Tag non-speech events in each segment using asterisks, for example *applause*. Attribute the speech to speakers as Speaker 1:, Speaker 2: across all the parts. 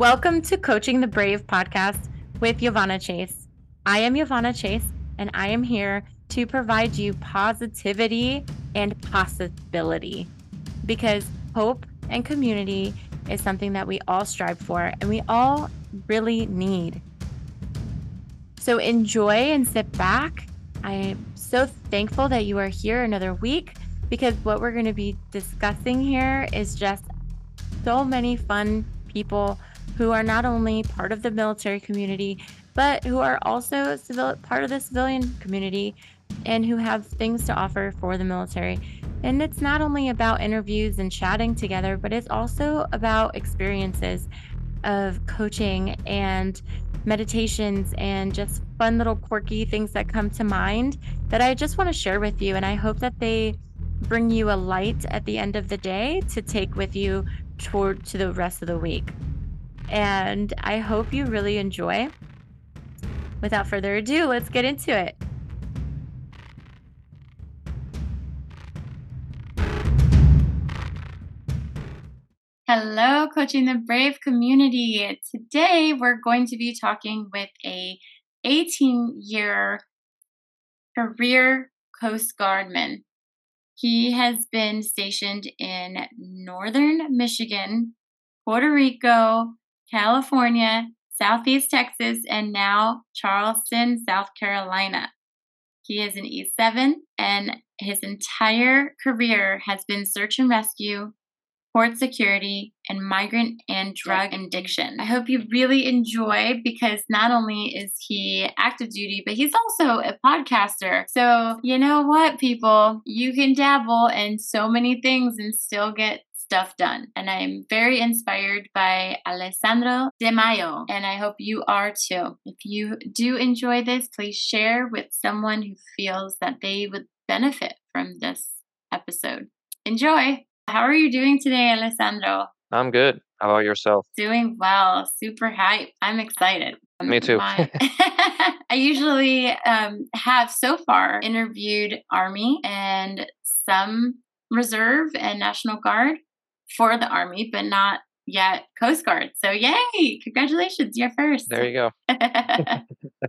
Speaker 1: Welcome to Coaching the Brave podcast with Iovanna Chase. I am Iovanna Chase, and I am here to provide you positivity and possibility because hope and community is something that we all strive for and we all really need. So enjoy and sit back. I am so thankful that you are here another week because what we're going to be discussing here is just so many fun people who are not only part of the military community, but who are also civil, part of the civilian community and who have things to offer for the military. And it's not only about interviews and chatting together, but it's also about experiences of coaching and meditations and just fun little quirky things that come to mind that I just want to share with you. And I hope that they bring you a light at the end of the day to take with you toward to the rest of the week. And I hope you really enjoy. Without further ado, let's get into it. Hello, Coaching the Brave community. Today we're going to be talking with a 18 year career Coast Guardman. He has been stationed in northern Michigan, Puerto Rico, California, Southeast Texas, and now Charleston, South Carolina. He is an E7, and his entire career has been search and rescue, port security, and migrant and drug interdiction. I hope you really enjoy because not only is he active duty, but he's also a podcaster. So, you know what, people? You can dabble in so many things and still get stuff done. And I'm very inspired by Alessandro Di Maio, and I hope you are too. If you do enjoy this, please share with someone who feels that they would benefit from this episode. Enjoy! How are you doing today, Alessandro?
Speaker 2: I'm good. How about yourself?
Speaker 1: Doing well. Super hype. I'm excited.
Speaker 2: Me too. *laughs*
Speaker 1: I usually um, have so far interviewed Army and some Reserve and National Guard for the Army, but not yet Coast Guard. So yay! Congratulations, you're first.
Speaker 2: There you go. *laughs*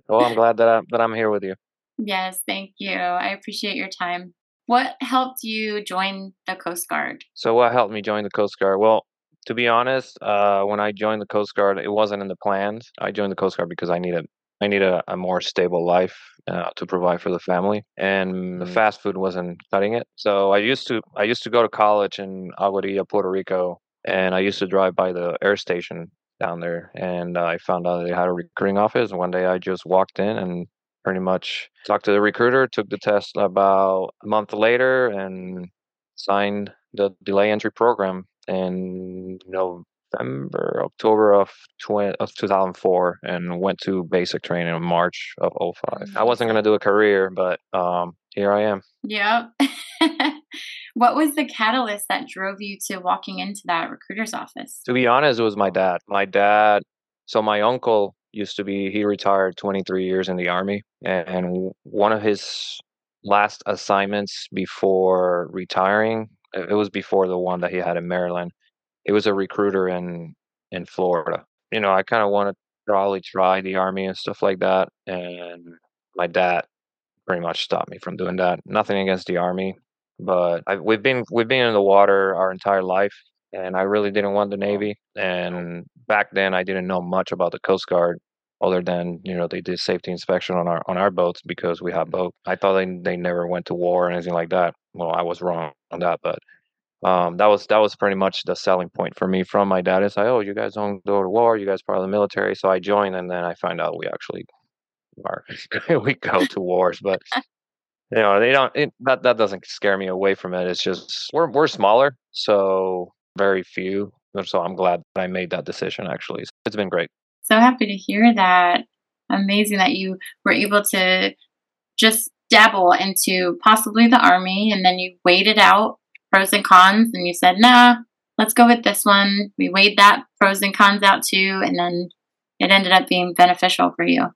Speaker 2: well, I'm glad that I'm, that I'm here with you.
Speaker 1: Yes, thank you. I appreciate your time. What helped you join the Coast Guard?
Speaker 2: So, what helped me join the Coast Guard? Well, to be honest, uh, when I joined the Coast Guard, it wasn't in the plans. I joined the Coast Guard because I needed I need a, a more stable life uh, to provide for the family, and the mm. fast food wasn't cutting it. So I used to I used to go to college in Aguadilla, Puerto Rico, and I used to drive by the air station down there, and uh, I found out they had a recruiting office. One day I just walked in and pretty much talked to the recruiter, took the test about a month later, and signed the delay entry program in November November, October of, 20, of 2004 and went to basic training in March of 05. I wasn't going to do a career, but um, here I am.
Speaker 1: Yep. *laughs* what was the catalyst that drove you to walking into that recruiter's office?
Speaker 2: To be honest, it was my dad. My dad, so my uncle used to be, he retired 23 years in the Army. And one of his last assignments before retiring, it was before the one that he had in Maryland it was a recruiter in in Florida. You know, I kind of wanted to probably try the army and stuff like that, and my dad pretty much stopped me from doing that. Nothing against the army, but I, we've been we've been in the water our entire life, and I really didn't want the oh, Navy. And back then, I didn't know much about the Coast Guard, other than you know they did safety inspection on our on our boats because we have boat. I thought they they never went to war or anything like that. Well, I was wrong on that, but um, that was that was pretty much the selling point for me from my dad. It's like, oh, you guys don't go to war, you guys part of the military. So I joined, and then I find out we actually are *laughs* we go to wars, but you know they don't. It, that that doesn't scare me away from it. It's just we're we're smaller, so very few. So I'm glad that I made that decision. Actually, it's been great.
Speaker 1: So happy to hear that. Amazing that you were able to just dabble into possibly the army, and then you waited out pros and cons, and you said, nah, let's go with this one. We weighed that pros and cons out too, and then it ended up being beneficial for you.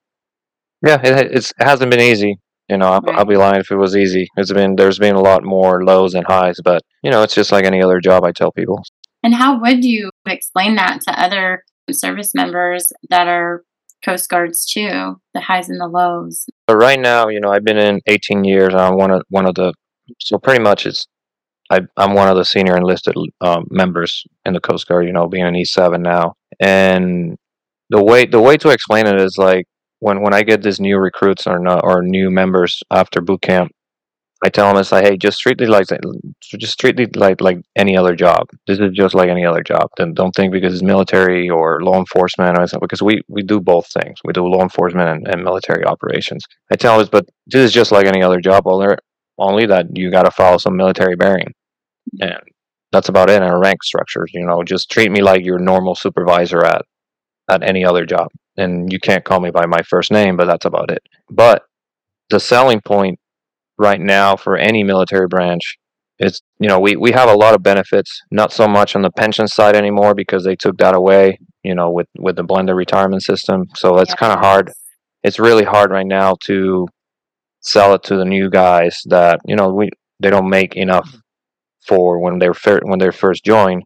Speaker 2: Yeah, it, it hasn't been easy. You know, I'll, right. I'll, be lying if it was easy. It's been there's been a lot more lows and highs, but you know, it's just like any other job. I tell people.
Speaker 1: And how would you explain that to other service members that are Coast Guards too, the highs and the lows.
Speaker 2: But right now, you know, I've been in 18 years. I'm one of one of the so pretty much it's I, I'm one of the senior enlisted um, members in the Coast Guard. You know, being an E7 now, and the way the way to explain it is like when when I get these new recruits or not, or new members after boot camp, I tell them it's like, hey, just treat it like just treat it like like any other job. This is just like any other job. Then don't think because it's military or law enforcement or anything, because we we do both things. We do law enforcement and, and military operations. I tell them, but this is just like any other job. Only only that you got to follow some military bearing, and that's about it. And our rank structures, you know, just treat me like your normal supervisor at at any other job. And you can't call me by my first name, but that's about it. But the selling point right now for any military branch is, you know, we, we have a lot of benefits, not so much on the pension side anymore because they took that away, you know, with, with the blended retirement system. So it's kind of hard. It's really hard right now to sell it to the new guys that, you know, we, they don't make enough for when they're fir- when they're first joined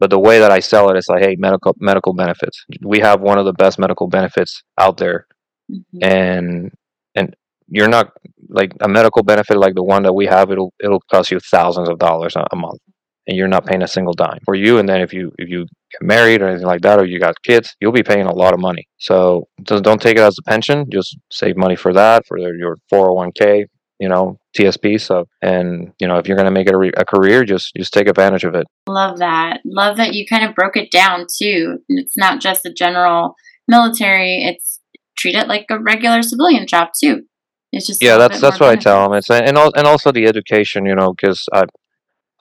Speaker 2: but the way that I sell it is like, hey, medical medical benefits. We have one of the best medical benefits out there, mm-hmm. and and you're not like a medical benefit like the one that we have. It'll it'll cost you thousands of dollars a, a month, and you're not paying a single dime for you. And then if you if you get married or anything like that, or you got kids, you'll be paying a lot of money. So just don't take it as a pension. Just save money for that for your 401k you know TSP. So, and you know, if you're going to make it a, re- a, career, just just take advantage of it.
Speaker 1: Love that. Love that you kind of broke it down too. It's not just a general military. It's treat it like a regular civilian job too. It's just
Speaker 2: yeah. That's that's what benefits. I tell them. It's and and also the education. You know, because I.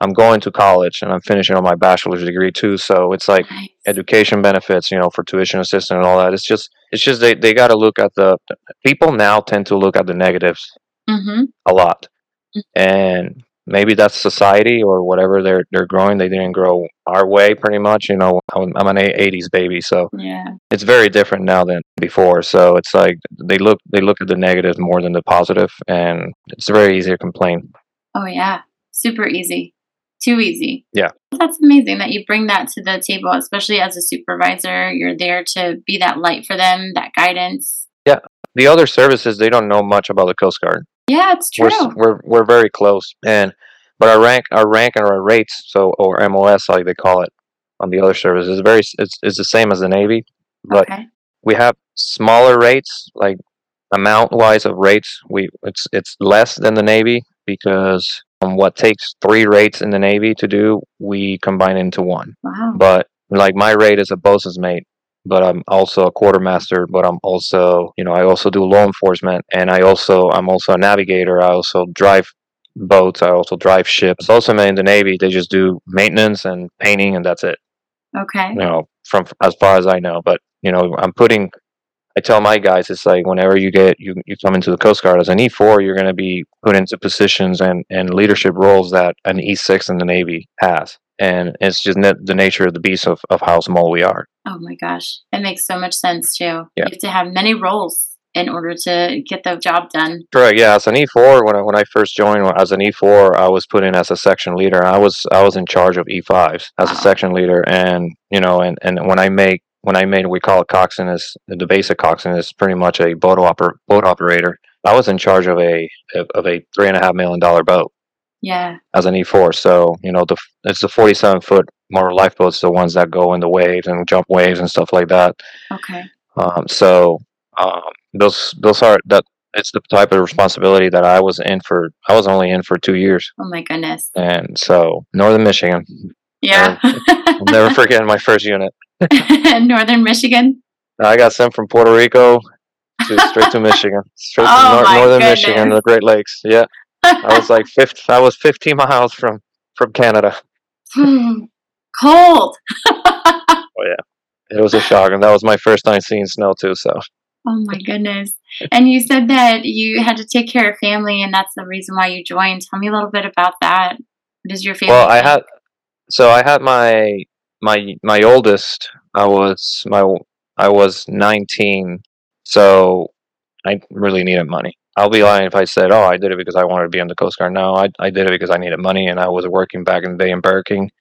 Speaker 2: I'm going to college and I'm finishing on my bachelor's degree too. So it's like nice. education benefits, you know, for tuition assistance and all that. It's just, it's just they, they got to look at the people now tend to look at the negatives mm-hmm. a lot. Mm-hmm. And maybe that's society or whatever they're they're growing. They didn't grow our way, pretty much. You know, I'm, I'm an '80s baby, so
Speaker 1: yeah,
Speaker 2: it's very different now than before. So it's like they look they look at the negative more than the positive, and it's very easy to complain.
Speaker 1: Oh yeah, super easy, too easy.
Speaker 2: Yeah,
Speaker 1: that's amazing that you bring that to the table, especially as a supervisor. You're there to be that light for them, that guidance.
Speaker 2: Yeah, the other services they don't know much about the Coast Guard.
Speaker 1: Yeah, it's true.
Speaker 2: We're, we're we're very close, and but our rank our rank and our rates so or MOS like they call it on the other service, is very it's, it's the same as the Navy, but okay. we have smaller rates like amount wise of rates. We it's it's less than the Navy because um, what takes three rates in the Navy to do, we combine into one.
Speaker 1: Wow.
Speaker 2: But like my rate is a bosun's mate but I'm also a quartermaster, but I'm also, you know, I also do law enforcement and I also, I'm also a navigator. I also drive boats. I also drive ships. Also in the Navy, they just do maintenance and painting and that's it.
Speaker 1: Okay.
Speaker 2: You know, from as far as I know, but you know, I'm putting, I tell my guys, it's like whenever you get, you, you come into the Coast Guard as an E4, you're going to be put into positions and, and leadership roles that an E6 in the Navy has and it's just the nature of the beast of, of how small we are.
Speaker 1: Oh my gosh, it makes so much sense too.
Speaker 2: Yeah.
Speaker 1: You have to have many roles in order to get the job done.
Speaker 2: Correct. Yeah, as an E4, when I when I first joined as an E4, I was put in as a section leader. I was I was in charge of E5s as wow. a section leader, and you know, and and when I make when I made we call it coxswain is the basic coxswain is pretty much a boat oper, boat operator. I was in charge of a of a three and a half million dollar boat.
Speaker 1: Yeah.
Speaker 2: As an E4, so you know the it's a 47 foot motor lifeboats, the ones that go in the waves and jump waves and stuff like that.
Speaker 1: Okay.
Speaker 2: Um, so um, those those are that it's the type of responsibility that I was in for. I was only in for two years.
Speaker 1: Oh my goodness.
Speaker 2: And so Northern Michigan.
Speaker 1: Yeah.
Speaker 2: I'll never *laughs* forget my first unit. *laughs*
Speaker 1: Northern Michigan.
Speaker 2: I got sent from Puerto Rico to straight to Michigan, straight *laughs*
Speaker 1: oh
Speaker 2: to
Speaker 1: nor-
Speaker 2: Northern
Speaker 1: goodness.
Speaker 2: Michigan, the Great Lakes. Yeah. I was like 50, I was 15 miles from from Canada.
Speaker 1: Cold. *laughs*
Speaker 2: oh yeah, it was a shock, and that was my first time seeing snow too. So.
Speaker 1: Oh my goodness! And you said that you had to take care of family, and that's the reason why you joined. Tell me a little bit about that. What is your family?
Speaker 2: Well, I had so I had my my my oldest. I was my I was 19, so I really needed money. I'll be lying if I said, "Oh, I did it because I wanted to be on the Coast Guard." No, I I did it because I needed money, and I was working back in the day in Burger King,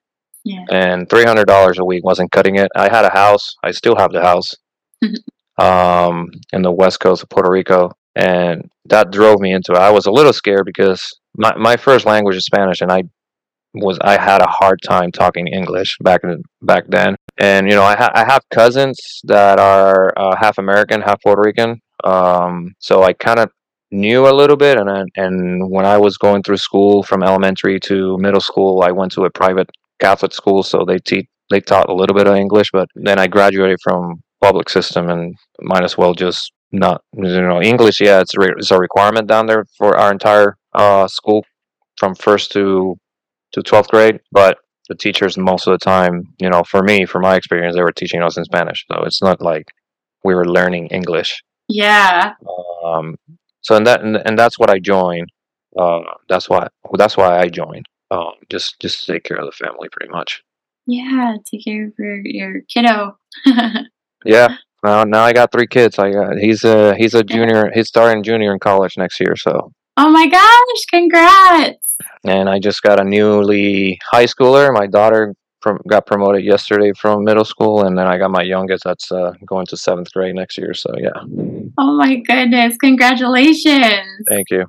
Speaker 1: Yeah.
Speaker 2: and three hundred dollars a week wasn't cutting it. I had a house. I still have the house, *laughs* um, in the west coast of Puerto Rico, and that drove me into it. I was a little scared because my my first language is Spanish, and I was I had a hard time talking English back in back then. And you know, I ha- I have cousins that are uh, half American, half Puerto Rican. Um, so I kind of knew a little bit, and and when I was going through school from elementary to middle school, I went to a private Catholic school, so they teach they taught a little bit of English. But then I graduated from public system, and might as well just not you know English. Yeah, it's re- it's a requirement down there for our entire uh, school from first to to 12th grade but the teachers most of the time you know for me for my experience they were teaching us in spanish so it's not like we were learning english
Speaker 1: Yeah.
Speaker 2: um, so and that and, and that's what i joined uh, that's why that's why i joined um, just just to take care of the family pretty much
Speaker 1: Yeah. Take care of your, your kiddo. *laughs*
Speaker 2: yeah now now i got three kids i got he's a he's a junior he's starting junior in college next year so
Speaker 1: oh my gosh. Congrats.
Speaker 2: and I just got a newly high schooler. My daughter from, got promoted yesterday from middle school, and then I got my youngest that's uh, going to seventh grade next year. So yeah,
Speaker 1: Oh my goodness. Congratulations.
Speaker 2: thank you.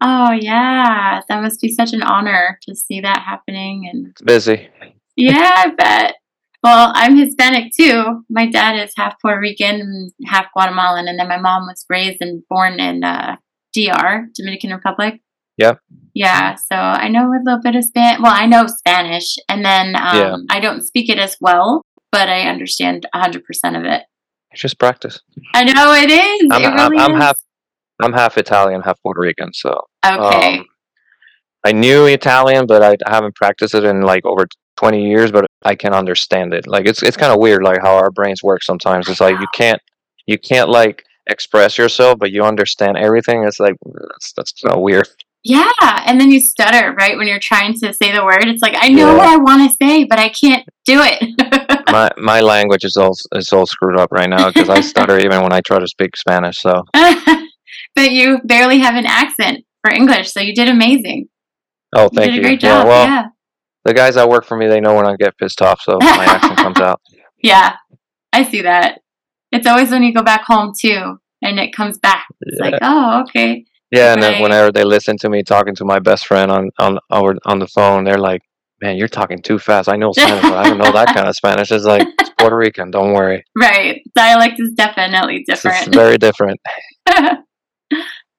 Speaker 1: Oh yeah. That must be such an honor to see that happening and
Speaker 2: It's busy.
Speaker 1: Yeah, I bet. Well, I'm Hispanic too. My dad is half Puerto Rican and half Guatemalan, and then my mom was raised and born in uh, DR, Dominican Republic.
Speaker 2: Yep.
Speaker 1: Yeah, so I know a little bit of Spanish. Well, I know Spanish, and then um,
Speaker 2: Yeah.
Speaker 1: I don't speak it as well, but I understand 100% of it.
Speaker 2: It's Just practice.
Speaker 1: I know it is.
Speaker 2: I'm,
Speaker 1: it
Speaker 2: I'm,
Speaker 1: really
Speaker 2: I'm
Speaker 1: is.
Speaker 2: half I'm half Italian, half Puerto Rican. So
Speaker 1: Okay.
Speaker 2: um, I knew Italian, but I, haven't practiced it in like over 20 years. But I can understand it. Like it's it's kind of weird, like how our brains work sometimes. It's like you can't you can't like express yourself, but you understand everything. It's like that's that's kind of weird.
Speaker 1: yeah, and then you stutter, right? When you're trying to say the word, it's like, I know
Speaker 2: Yeah.
Speaker 1: what I want to say, but I can't do it. *laughs*
Speaker 2: my my language is all is all screwed up right now because I stutter even when I try to speak Spanish. So *laughs*
Speaker 1: but you barely have an accent for English, so you did amazing.
Speaker 2: oh,
Speaker 1: You
Speaker 2: thank
Speaker 1: did
Speaker 2: you.
Speaker 1: a great
Speaker 2: Yeah,
Speaker 1: job.
Speaker 2: well,
Speaker 1: yeah.
Speaker 2: the guys that work for me, they know when I get pissed off, so my *laughs* accent comes out.
Speaker 1: Yeah. I see that. It's always when you go back home too and it comes back. It's like, oh, okay.
Speaker 2: Yeah, and then whenever they listen to me talking to my best friend on on over on the phone, they're like, "Man, you're talking too fast. I know Spanish, but I don't know that kind of Spanish." It's like it's *laughs* Puerto Rican. Don't worry,
Speaker 1: Right. Dialect is definitely different.
Speaker 2: it's very different. *laughs*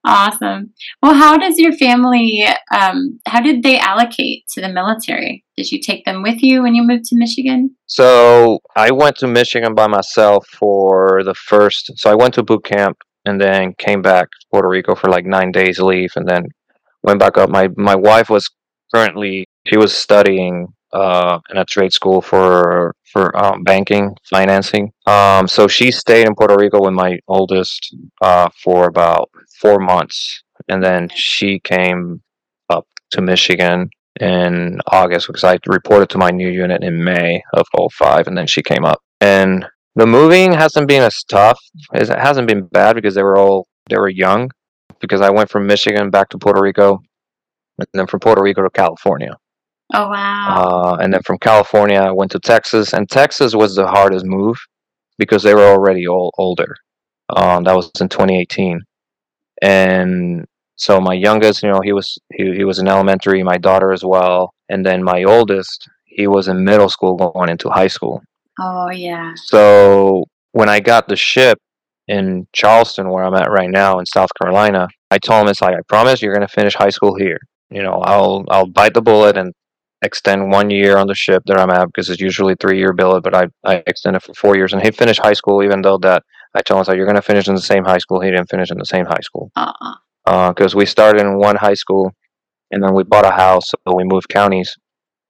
Speaker 1: awesome. Well, how does your family um how did they allocate to the military? Did you take them with you when you moved to Michigan?
Speaker 2: So I went to Michigan by myself for the first. So I went to boot camp and then came back to Puerto Rico for like nine days leave, and then went back up. My my wife was currently she was studying uh, in a trade school for for um, banking financing. Um, so she stayed in Puerto Rico with my oldest uh, for about four months, and then she came up to Michigan in August because I reported to my new unit in May of 05 and then she came up. And the moving hasn't been as tough. It hasn't been bad because they were all they were young because I went from Michigan back to Puerto Rico and then from Puerto Rico to California.
Speaker 1: Oh wow.
Speaker 2: Uh, and then from California I went to Texas and Texas was the hardest move because they were already all older. Um, that was in 2018. And so my youngest, you know, he was he, he was in elementary, my daughter as well, and then my oldest, he was in middle school going into high school.
Speaker 1: oh yeah.
Speaker 2: So when I got the ship in Charleston, where I'm at right now in South Carolina, I told him it's like I promise you're gonna finish high school here. You know, I'll I'll bite the bullet and extend one year on the ship that I'm at because it's usually three year billet, but I I extended for four years and he finished high school even though that I told him like you're gonna finish in the same high school. He didn't finish in the same high school
Speaker 1: Uh-uh.
Speaker 2: Uh, because we started in one high school and then we bought a house, so we moved counties.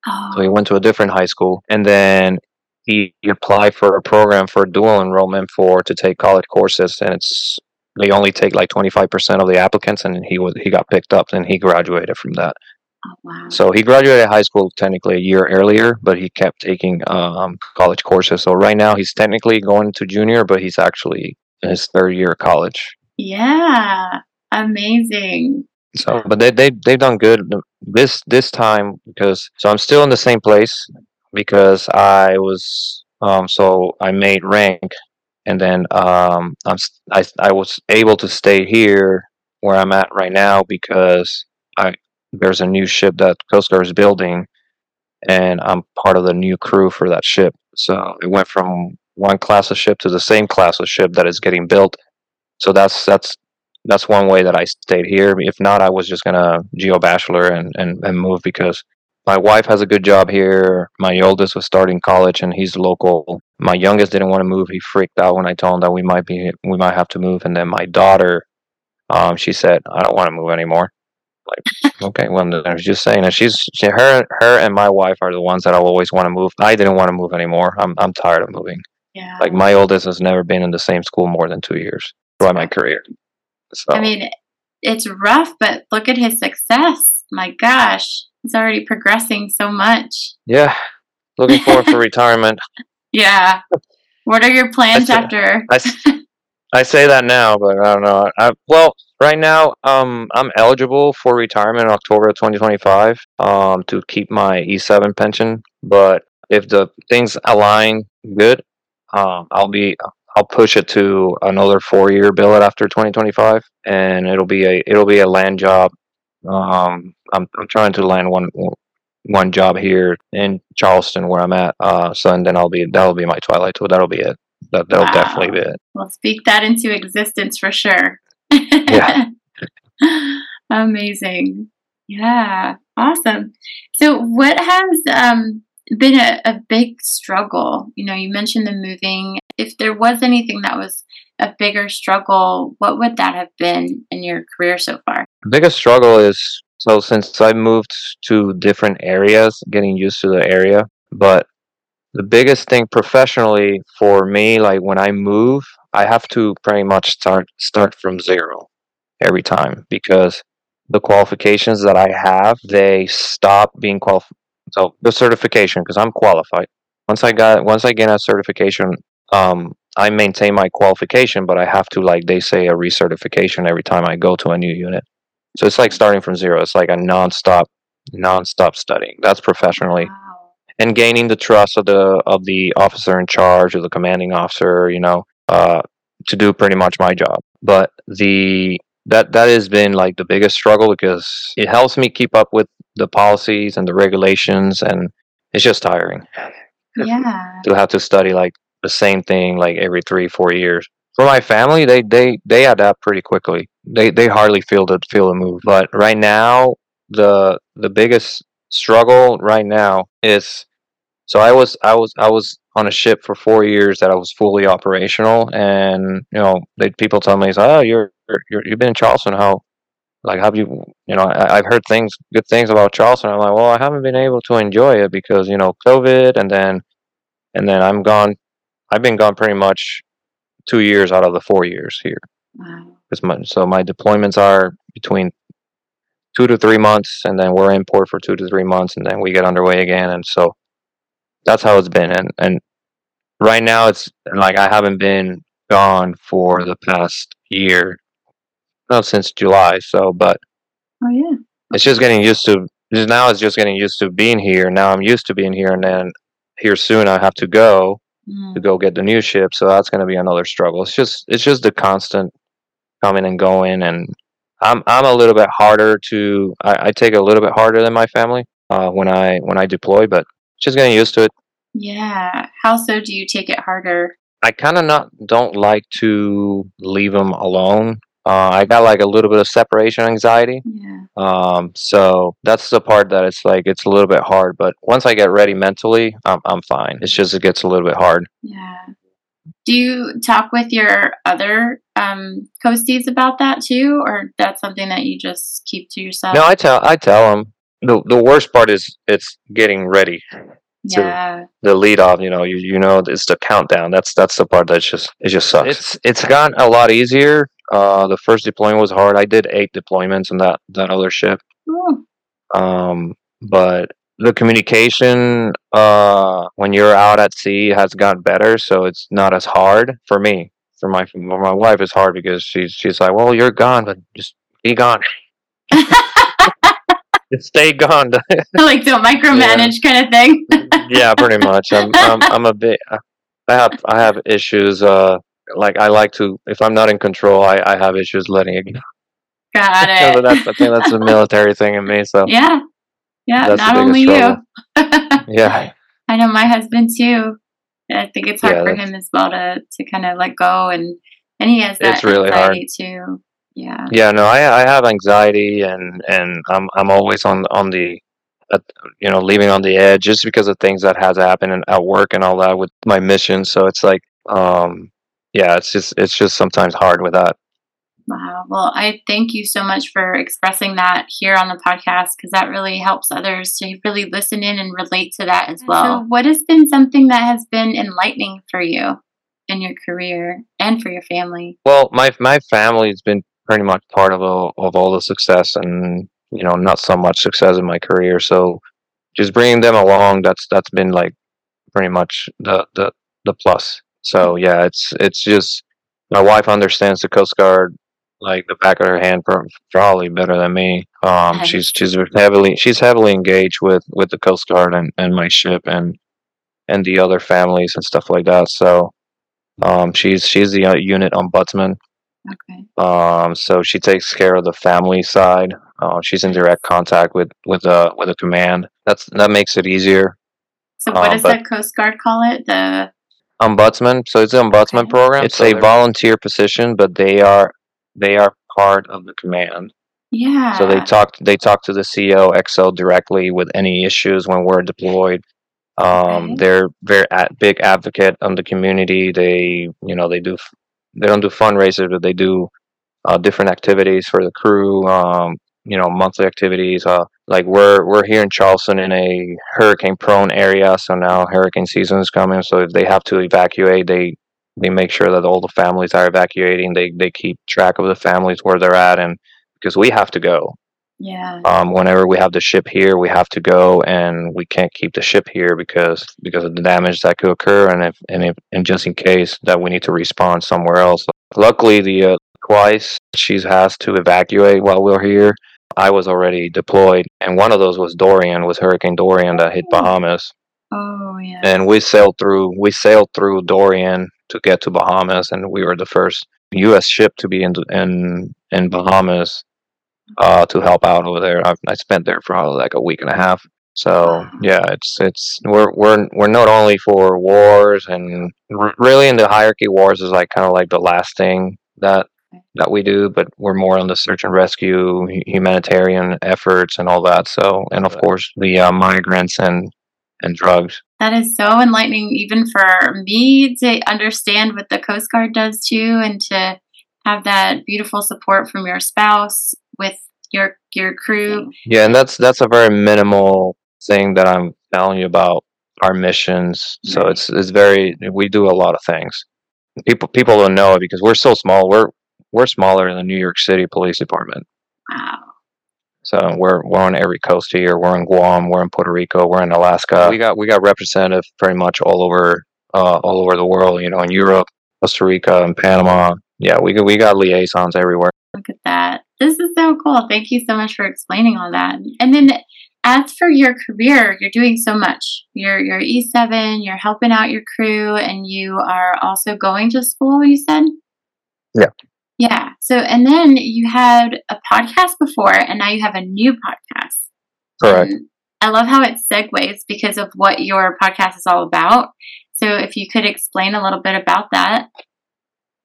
Speaker 1: Oh.
Speaker 2: So he oh. went to a different high school, and then he applied for a program for dual enrollment for to take college courses, and it's they only take like twenty five percent of the applicants, and he was he got picked up, and he graduated from that.
Speaker 1: Oh wow.
Speaker 2: So he graduated high school technically a year earlier, but he kept taking um, college courses. So right now he's technically going to junior, but he's actually in his third year of college.
Speaker 1: Yeah. Amazing.
Speaker 2: So, but they they they've done good this this time because so I'm still in the same place because I was um, so I made rank, and then um, I'm I I was able to stay here where I'm at right now because I there's a new ship that Coast Guard is building, and I'm part of the new crew for that ship. So it went from one class of ship to the same class of ship that is getting built. So that's that's that's one way that I stayed here. If not, I was just gonna geo bachelor and, and, and move because my wife has a good job here. My oldest was starting college and he's local. My youngest didn't want to move. He freaked out when I told him that we might be we might have to move. And then my daughter, um, she said, I don't want to move anymore. Like, okay, well, I was just saying that she's she, her her and my wife are the ones that I will always want to move. I didn't want to move anymore. I'm I'm tired of moving.
Speaker 1: Yeah.
Speaker 2: Like my oldest has never been in the same school more than two years throughout my career. So
Speaker 1: I mean, it's rough, but look at his success. My gosh, he's already progressing so much.
Speaker 2: yeah, looking forward for *laughs* retirement.
Speaker 1: Yeah. What are your plans
Speaker 2: That's it.
Speaker 1: after?
Speaker 2: I say that now, but I don't know. I, well, right now, um, I'm eligible for retirement in October of 2025 um, to keep my E7 pension. But if the things align good, um, I'll be I'll push it to another four year billet after 2025, and it'll be a it'll be a land job. Um, I'm I'm trying to land one one job here in Charleston where I'm at. Uh, so and then I'll be that'll be my twilight tour. That'll be it. That that'll
Speaker 1: Wow.
Speaker 2: definitely be it.
Speaker 1: We'll speak that into existence for sure.
Speaker 2: Yeah. *laughs*
Speaker 1: Amazing. Yeah. Awesome. So, what has um, been a, a big struggle? You know, you mentioned the moving. If there was anything that was a bigger struggle, what would that have been in your career so far?
Speaker 2: The biggest struggle is so since I moved to different areas, getting used to the area. But the biggest thing professionally for me, like when I move, I have to pretty much start start from zero every time because the qualifications that I have, they stop being qualified. So the certification, because I'm qualified. Once I got once I gain a certification, um, I maintain my qualification, but I have to like they say a recertification every time I go to a new unit. So it's like starting from zero. It's like a nonstop, nonstop studying. That's professionally
Speaker 1: Wow.
Speaker 2: and gaining the trust of the of the officer in charge or the commanding officer. You know, uh, to do pretty much my job. But the that that has been like the biggest struggle because it helps me keep up with the policies and the regulations, and it's just tiring
Speaker 1: Yeah.
Speaker 2: to have to study like the same thing like every three four years for my family they they they adapt pretty quickly they they hardly feel the feel the move but right now the the biggest struggle right now is so i was i was i was on a ship for four years that i was fully operational and you know they people tell me oh you're you're you've been in charleston. How like have you you know I, i've heard things good things about charleston. I'm like well i haven't been able to enjoy it because you know covid and then and then i'm gone i've been gone pretty much two years out of the four years here.
Speaker 1: Wow.
Speaker 2: My, so my deployments are between two to three months and then we're in port for two to three months and then we get underway again. And so that's how it's been and and right now it's like i haven't been gone for the past year no since july so but
Speaker 1: Oh yeah.
Speaker 2: it's just getting used to just now it's just getting used to being here now i'm used to being here and then here soon i have to go
Speaker 1: Mm.
Speaker 2: to go get the new ship so that's going to be another struggle it's just it's just the constant coming and going and i'm i'm a little bit harder to i, I take it a little bit harder than my family uh, when i when i deploy but just getting used to it
Speaker 1: Yeah. How so do you take it harder?
Speaker 2: i kind of not don't like to leave them alone uh, i got like a little bit of separation anxiety
Speaker 1: Yeah.
Speaker 2: um, so that's the part that it's like it's a little bit hard but once i get ready mentally i'm, I'm fine it's just it gets a little bit hard
Speaker 1: Yeah. Do you talk with your other um, coasties about that too, or that's something that you just keep to yourself?
Speaker 2: no i tell i tell them the, the worst part is it's getting ready so-
Speaker 1: yeah.
Speaker 2: the lead off you know you, you know it's the countdown. That's that's the part that just it just sucks. It's it's gotten a lot easier. Uh the first deployment was hard. I did eight deployments on that that other ship.
Speaker 1: Oh,
Speaker 2: um but the communication uh when you're out at sea has gotten better so it's not as hard for me. For my for my wife it's hard because she's she's like well you're gone but just be gone. just *laughs* stay gone *laughs*
Speaker 1: like don't micromanage kind of thing. *laughs*
Speaker 2: yeah, pretty much. I'm I'm I'm a bit. I have I have issues. Uh, like I like to. If I'm not in control, I I have issues letting it go.
Speaker 1: Got *laughs*
Speaker 2: Yeah,
Speaker 1: it.
Speaker 2: that's I think that's a military thing in me. So
Speaker 1: yeah. Yeah.
Speaker 2: that's
Speaker 1: Not only you.
Speaker 2: Yeah,
Speaker 1: I know my husband too. I think it's hard
Speaker 2: yeah,
Speaker 1: for him as well to to kind of let go and and he has that it's
Speaker 2: really hard.
Speaker 1: too. Yeah.
Speaker 2: Yeah, no, I I have anxiety and and I'm I'm always on on the uh, you know leaving on the edge just because of things that has happened and at work and all that with my mission. So it's like um yeah, it's just it's just sometimes hard with that.
Speaker 1: Wow. Well, I thank you so much for expressing that here on the podcast because that really helps others to really listen in and relate to that as well. So, what has been something that has been enlightening for you in your career and for your family?
Speaker 2: Well, my my family's been pretty much part of all, of all the success and you know not so much success in my career. So just bringing them along that's that's been like pretty much the the the plus. So yeah, it's it's just my wife understands the Coast Guard like the back of her hand pro- probably better than me. Um, she's she's heavily she's heavily engaged with with the Coast Guard and and my ship and and the other families and stuff like that. So um, she's she's the uh, unit ombudsman.
Speaker 1: Okay.
Speaker 2: Um, so she takes care of the family side. Uh, she's in direct contact with with the with the command. That's that makes it easier.
Speaker 1: So, what
Speaker 2: Um,
Speaker 1: does
Speaker 2: but
Speaker 1: the Coast Guard call it? The
Speaker 2: ombudsman. So it's an ombudsman
Speaker 1: okay.
Speaker 2: program. It's
Speaker 3: So
Speaker 2: a volunteer position, but they are they are part of the command. Yeah. So they
Speaker 1: Yeah.
Speaker 2: talk they talk to the CO XO directly with any issues when we're deployed. Um,
Speaker 1: Okay.
Speaker 2: they're very a- big advocate on the community. They you know they do f- they don't do fundraisers, but they do uh, different activities for the crew. Um, you know, monthly activities. Uh, like we're we're here in Charleston in a hurricane prone area, so now hurricane season is coming. So if they have to evacuate, they they make sure that all the families are evacuating. They they keep track of the families where they're at, and because we have to go.
Speaker 1: Yeah.
Speaker 2: Um, whenever we have the ship here, we have to go, and we can't keep the ship here because because of the damage that could occur, and if and if and just in case that we need to respawn somewhere else. Luckily, the uh, twice she's has to evacuate while we're here. I was already deployed, and one of those was Dorian, was Hurricane Dorian that hit
Speaker 1: Oh,
Speaker 2: Bahamas,
Speaker 1: oh yes.
Speaker 2: and we sailed through we sailed through Dorian to get to Bahamas, and we were the first U.S. ship to be in in in Bahamas uh, to help out over there. I, I spent there for probably like a week and a half. So yeah, it's it's we're we're we're not only for wars and r- really in the hierarchy, wars is like kind of like the last thing that that we do, but we're more on the search and rescue, hu- humanitarian efforts, and all that. So and of course the uh, migrants and and drugs.
Speaker 1: That is so enlightening, even for me to understand what the Coast Guard does too, and to have that beautiful support from your spouse with your your crew.
Speaker 2: Yeah, and that's that's a very minimal thing that I'm telling you about our missions. So it's it's very we do a lot of things. People people don't know it because we're so small. We're we're smaller than the New York City Police Department.
Speaker 1: Wow.
Speaker 2: So we're we're on every coast here. We're in Guam. We're in Puerto Rico. We're in Alaska. We got we got representatives pretty much all over uh, all over the world. You know, in Europe, Costa Rica, and Panama. Yeah, we got we got liaisons everywhere.
Speaker 1: Look at that. This is so cool. Thank you so much for explaining all that. And then as for your career, you're doing so much. You're you're E7, you're helping out your crew, and you are also going to school, you said?
Speaker 2: Yeah.
Speaker 1: Yeah. So and then you had a podcast before and now you have a new podcast.
Speaker 2: Correct.
Speaker 1: And I love how it segues because of what your podcast is all about. So if you could explain a little bit about that.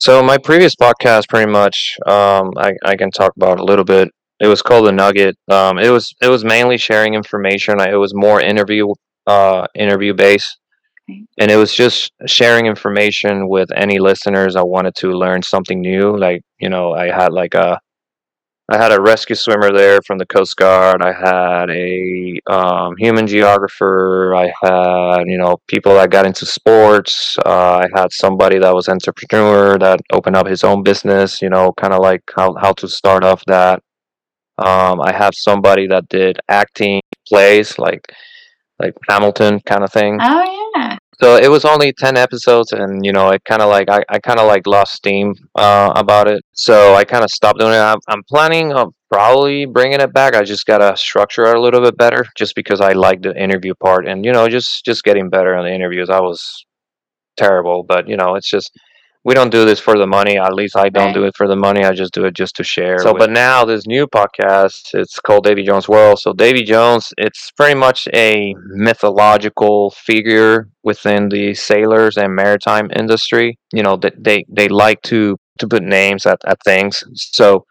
Speaker 2: So my previous podcast, pretty much, um, I, I can talk about a little bit. It was called the Nugget. Um, it was it was mainly sharing information. I- It was more interview uh, interview based,
Speaker 1: Okay.
Speaker 2: and it was just sharing information with any listeners I wanted to learn something new. Like you know, I had like a I had a rescue swimmer there from the Coast Guard. I had a um, human geographer. I had, you know, people that got into sports. Uh, I had somebody that was entrepreneur that opened up his own business. You know, kind of like how how to start off that. Um, I have somebody that did acting plays, like like Hamilton kind of thing.
Speaker 1: Oh yeah.
Speaker 2: So it was only ten episodes, and you know, it kind of like I, I kind of like lost steam uh, about it. So I kind of stopped doing it. I'm, I'm planning on probably bringing it back. I just gotta structure it a little bit better, just because I like the interview part, and you know, just just getting better on the interviews. I was terrible, but you know, it's just we don't do this for the money. At least I don't
Speaker 1: Right.
Speaker 2: do it for the money. I just do it just to share. So, but now this new podcast, it's called Davy Jones World. So Davy Jones, it's pretty much a mythological figure within the sailors and maritime industry. You know, that they they like to to put names at, at things. So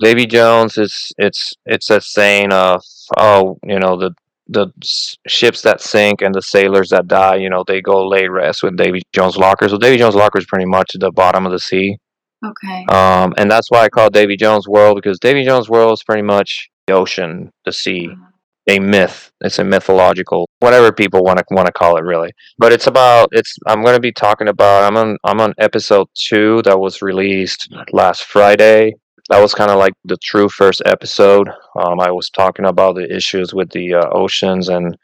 Speaker 2: Davy Jones is it's it's a saying of oh you know the the ships that sink and the sailors that die you know they go lay rest with Davy Jones locker. So Davy Jones locker is pretty much the bottom of the sea,
Speaker 1: Okay.
Speaker 2: um, and that's why I call it Davy Jones world because Davy Jones world is pretty much the ocean, the sea, a myth. It's a mythological, whatever people want to want to call it, really. But it's about it's. I'm going to be talking about. I'm on. I'm on episode two that was released last Friday. That was kind of like the true first episode. Um, I was talking about the issues with the uh, oceans, and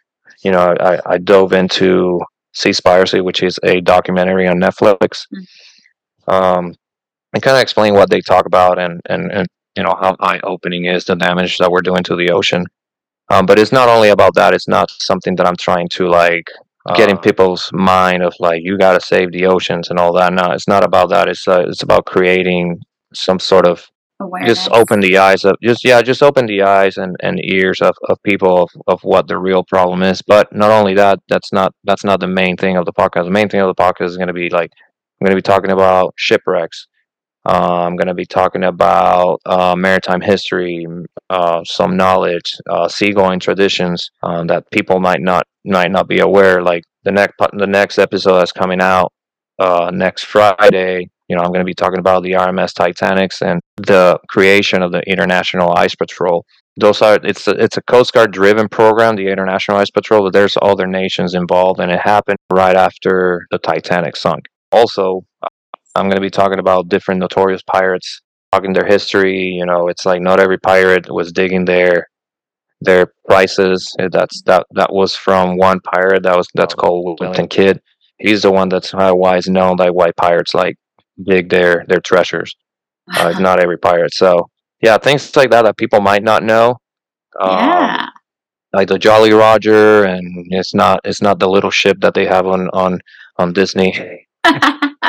Speaker 2: you know, I, I dove into Sea Seaspiracy, which is a documentary on Netflix. Um, and kind of explain what they talk about and and and you know how eye opening is the damage that we're doing to the ocean. Um, but it's not only about that. It's not something that I'm trying to like get in
Speaker 3: Uh,
Speaker 2: people's mind of like you got to save the oceans and all that. No, it's not about that. It's uh, it's about creating some sort of
Speaker 1: Awareness.
Speaker 2: just open the eyes of just yeah just open the eyes and, and ears of, of people of, of what the real problem is. But not only that that's not that's not the main thing of the podcast. The main thing of the podcast is going to be like i'm going to be talking about shipwrecks. Uh, i'm going to be talking about uh, maritime history uh, some knowledge uh, seagoing traditions um, that people might not might not be aware. Like the next the next episode that's coming out uh, next Friday, you know, I'm going to be talking about the RMS Titanics and the creation of the International Ice Patrol. Those are it's a, it's a Coast Guard driven program, the International Ice Patrol, but there's other nations involved, and it happened right after the Titanic sunk. Also, uh, I'm going to be talking about different notorious pirates, talking their history. You know, it's like not every pirate was digging their their prices. That's that that was from one pirate that was that's called Wellington Kidd. He's the one that's uh, why is known like why pirates like dig their their treasures. Uh, *laughs* not every pirate. So yeah, things like that that people might not know. Um,
Speaker 1: yeah.
Speaker 2: like the Jolly Roger, and it's not it's not the little ship that they have on on on Disney. *laughs*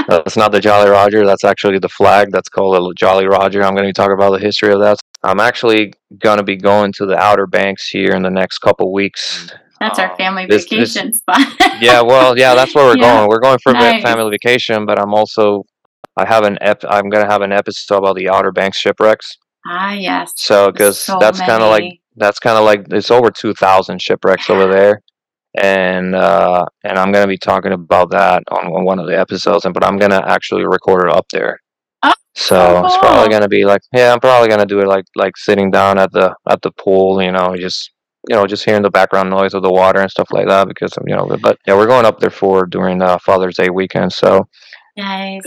Speaker 2: It's not the Jolly Roger. That's actually the flag. That's called the Jolly Roger. I'm going to be talking about the history of that. I'm actually going to be going to the Outer Banks here in the next couple weeks.
Speaker 1: That's our
Speaker 2: Um,
Speaker 1: family
Speaker 2: this- this-
Speaker 1: vacation spot.
Speaker 2: yeah, well, yeah, that's where we're *laughs*
Speaker 1: Yeah,
Speaker 2: going. We're going for a
Speaker 1: nice.
Speaker 2: family vacation, but I'm also I have an ep- I'm going to have an episode about the Outer Banks shipwrecks.
Speaker 1: ah, yes.
Speaker 2: So because
Speaker 1: So
Speaker 2: that's kind of like that's kind of like it's over 2,000 shipwrecks over there. And uh, and I'm gonna be talking about that on, on one of the episodes, and but I'm gonna actually record it up there.
Speaker 1: Oh,
Speaker 2: so
Speaker 1: so
Speaker 2: it's probably gonna be like, yeah, I'm probably gonna do it like like sitting down at the at the pool, you know, just you know, just hearing the background noise of the water and stuff like that. Because you know, but yeah, we're going up there for during uh, Father's Day weekend, so
Speaker 1: Nice.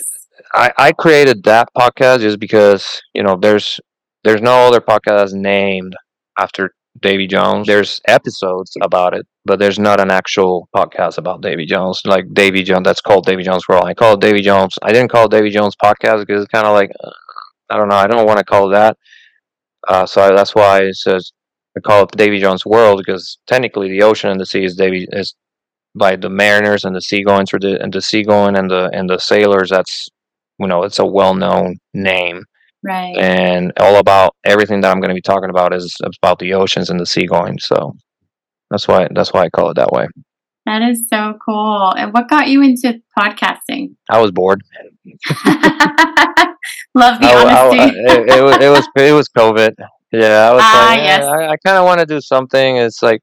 Speaker 2: I, I created that podcast just because you know there's there's no other podcast named after Davy Jones. There's episodes about it, but there's not an actual podcast about Davy Jones like Davy Jones. That's called Davy Jones World. I call it Davy Jones. I didn't call it Davy Jones podcast because it's kind of like uh, I don't know. I don't want to call it that. Uh, so I, that's why it says I call it Davy Jones World because technically the ocean and the sea is Davy is by the mariners and the seagoing tradi- and the seagoing and the and the sailors. That's you know it's a well known name
Speaker 1: Right.
Speaker 2: and all about everything that I'm going to be talking about is about the oceans and the seagoing. So that's why that's why I call it that way.
Speaker 1: That is so cool. And what got you into podcasting?
Speaker 2: I was bored. *laughs*
Speaker 1: Love the
Speaker 2: I, I-
Speaker 1: honesty.
Speaker 2: I- it, it was it was it was COVID. Yeah, I was
Speaker 1: Ah,
Speaker 2: like, eh,
Speaker 1: yes.
Speaker 2: I, I kind of want to do something. It's like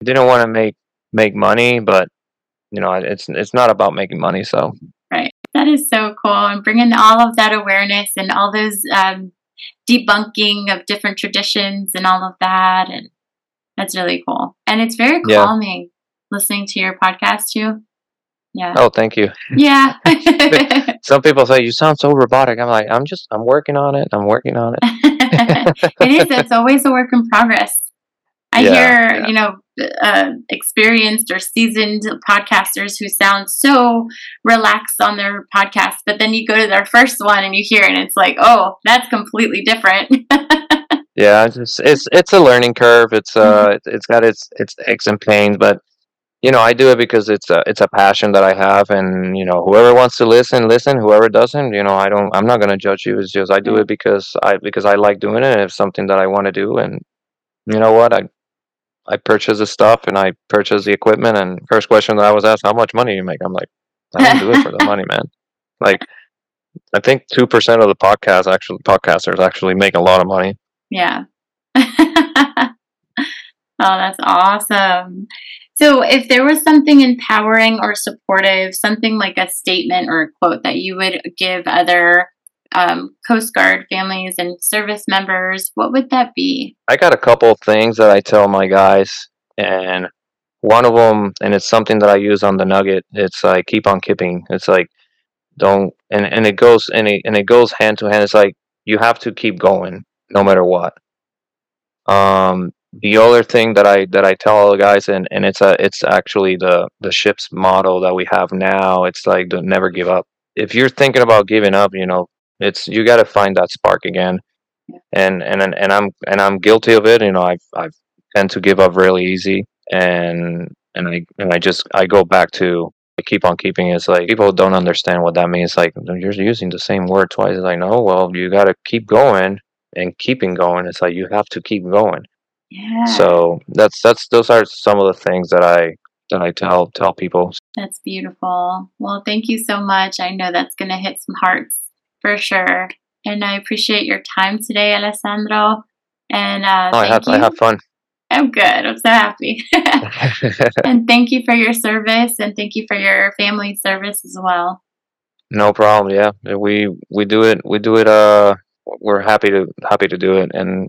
Speaker 2: I didn't want to make make money, but you know, it's it's not about making money. So.
Speaker 1: That is so cool. And bringing all of that awareness and all those um, debunking of different traditions and all of that. And that's really cool. And it's very
Speaker 2: Yeah.
Speaker 1: calming listening to your podcast too. Yeah.
Speaker 2: oh, thank you.
Speaker 1: Yeah. *laughs* *laughs*
Speaker 2: Some people say you sound so robotic. I'm like, I'm just I'm working on it. I'm working on it. *laughs*
Speaker 1: it is. It's always a work in progress. I
Speaker 2: Yeah,
Speaker 1: hear,
Speaker 2: yeah.
Speaker 1: you know, uh, experienced or seasoned podcasters who sound so relaxed on their podcast, but then you go to their first one and you hear it and it's like, oh, that's completely different. *laughs*
Speaker 2: yeah, it's, it's it's a learning curve. It's uh, mm-hmm. it's got its its aches and pains, but you know, I do it because it's a it's a passion that I have, and you know, whoever wants to listen, listen. Whoever doesn't, you know, I don't. I'm not gonna judge you. It's just I do it because I because I like doing it, it's something that I want to do. And you know what, I I purchase the stuff and I purchase the equipment. And first question that I was asked, how much money you make? I'm like, I don't do it for the money, man. *laughs* Like, I think two percent of the podcast actually podcasters actually make a lot of money.
Speaker 1: Yeah. *laughs* oh, that's awesome. So, if there was something empowering or supportive, something like a statement or a quote that you would give other um, Coast Guard families and service members, what would that be?
Speaker 2: I got a couple of things that I tell my guys, and one of them, and it's something that I use on the Nugget. It's like keep on keeping. It's like don't, and and it goes and it and it goes hand to hand. It's like you have to keep going no matter what. Um, the other thing that I that I tell all the guys, and, and it's a it's actually the the ship's motto that we have now. It's like don't never give up. If you're thinking about giving up, you know, it's you got to find that spark again. And and and I'm and I'm guilty of it. You know, I I tend to give up really easy, and and I and I just I go back to I keep on keeping. It's like people don't understand what that means. Like you're using the same word twice. It's like no, well you got to keep going and keeping going. It's like you have to keep going
Speaker 1: yeah.
Speaker 2: So that's that's those are some of the things that I that I tell tell people.
Speaker 1: That's beautiful. Well, thank you so much. I know that's going to hit some hearts for sure. And I appreciate your time today, Alessandro. And uh,
Speaker 2: oh, I have
Speaker 1: you.
Speaker 2: I have fun.
Speaker 1: I'm good. I'm so happy. *laughs* *laughs* and thank you for your service, and thank you for your family service as well.
Speaker 2: No problem. Yeah, we we do it. We do it. Uh, we're happy to happy to do it, and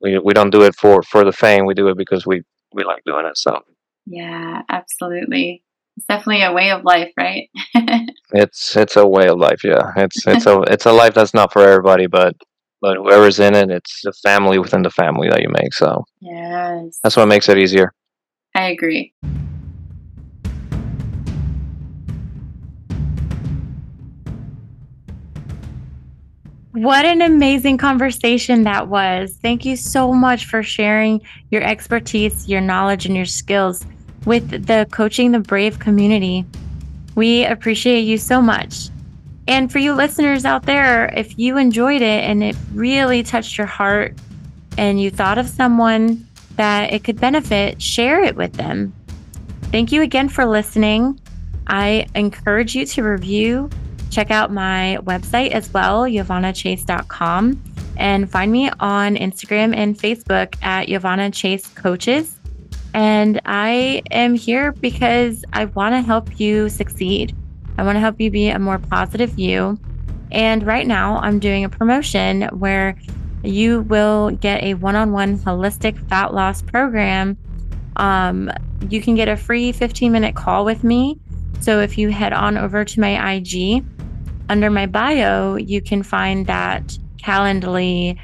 Speaker 2: we we don't do it for for the fame. We do it because we we like doing it. So
Speaker 1: yeah, absolutely. It's definitely a way of life, right? *laughs*
Speaker 2: it's it's a way of life. Yeah, it's it's a it's a life that's not for everybody, but but whoever's in it, it's a family within the family that you make. So
Speaker 1: yes,
Speaker 2: that's what makes it easier.
Speaker 1: I agree. What an amazing conversation that was. Thank you so much for sharing your expertise, your knowledge, and your skills with the Coaching the Brave community. We appreciate you so much. And for you listeners out there, if you enjoyed it and it really touched your heart and you thought of someone that it could benefit, share it with them. Thank you again for listening. I encourage you to review Check out my website as well, IovannaChase.com, and find me on Instagram and Facebook at Iovanna Chase Coaches. And I am here because I want to help you succeed. I want to help you be a more positive you. And right now, I'm doing a promotion where you will get a one on one holistic fat loss program. Um, you can get a free 15 minute call with me. So if you head on over to my IG, under my bio, you can find that Calendly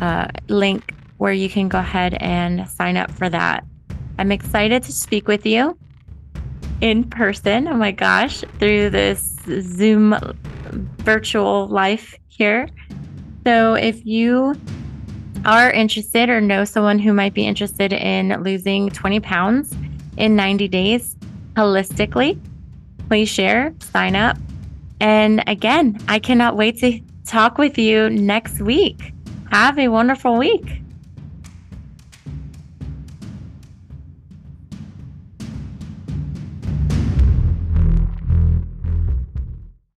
Speaker 1: uh, link where you can go ahead and sign up for that. I'm excited to speak with you in person. Oh my gosh, through this Zoom virtual life here. So if you are interested or know someone who might be interested in losing 20 pounds in 90 days holistically, please share, sign up, and again, I cannot wait to talk with you next week. Have a wonderful week.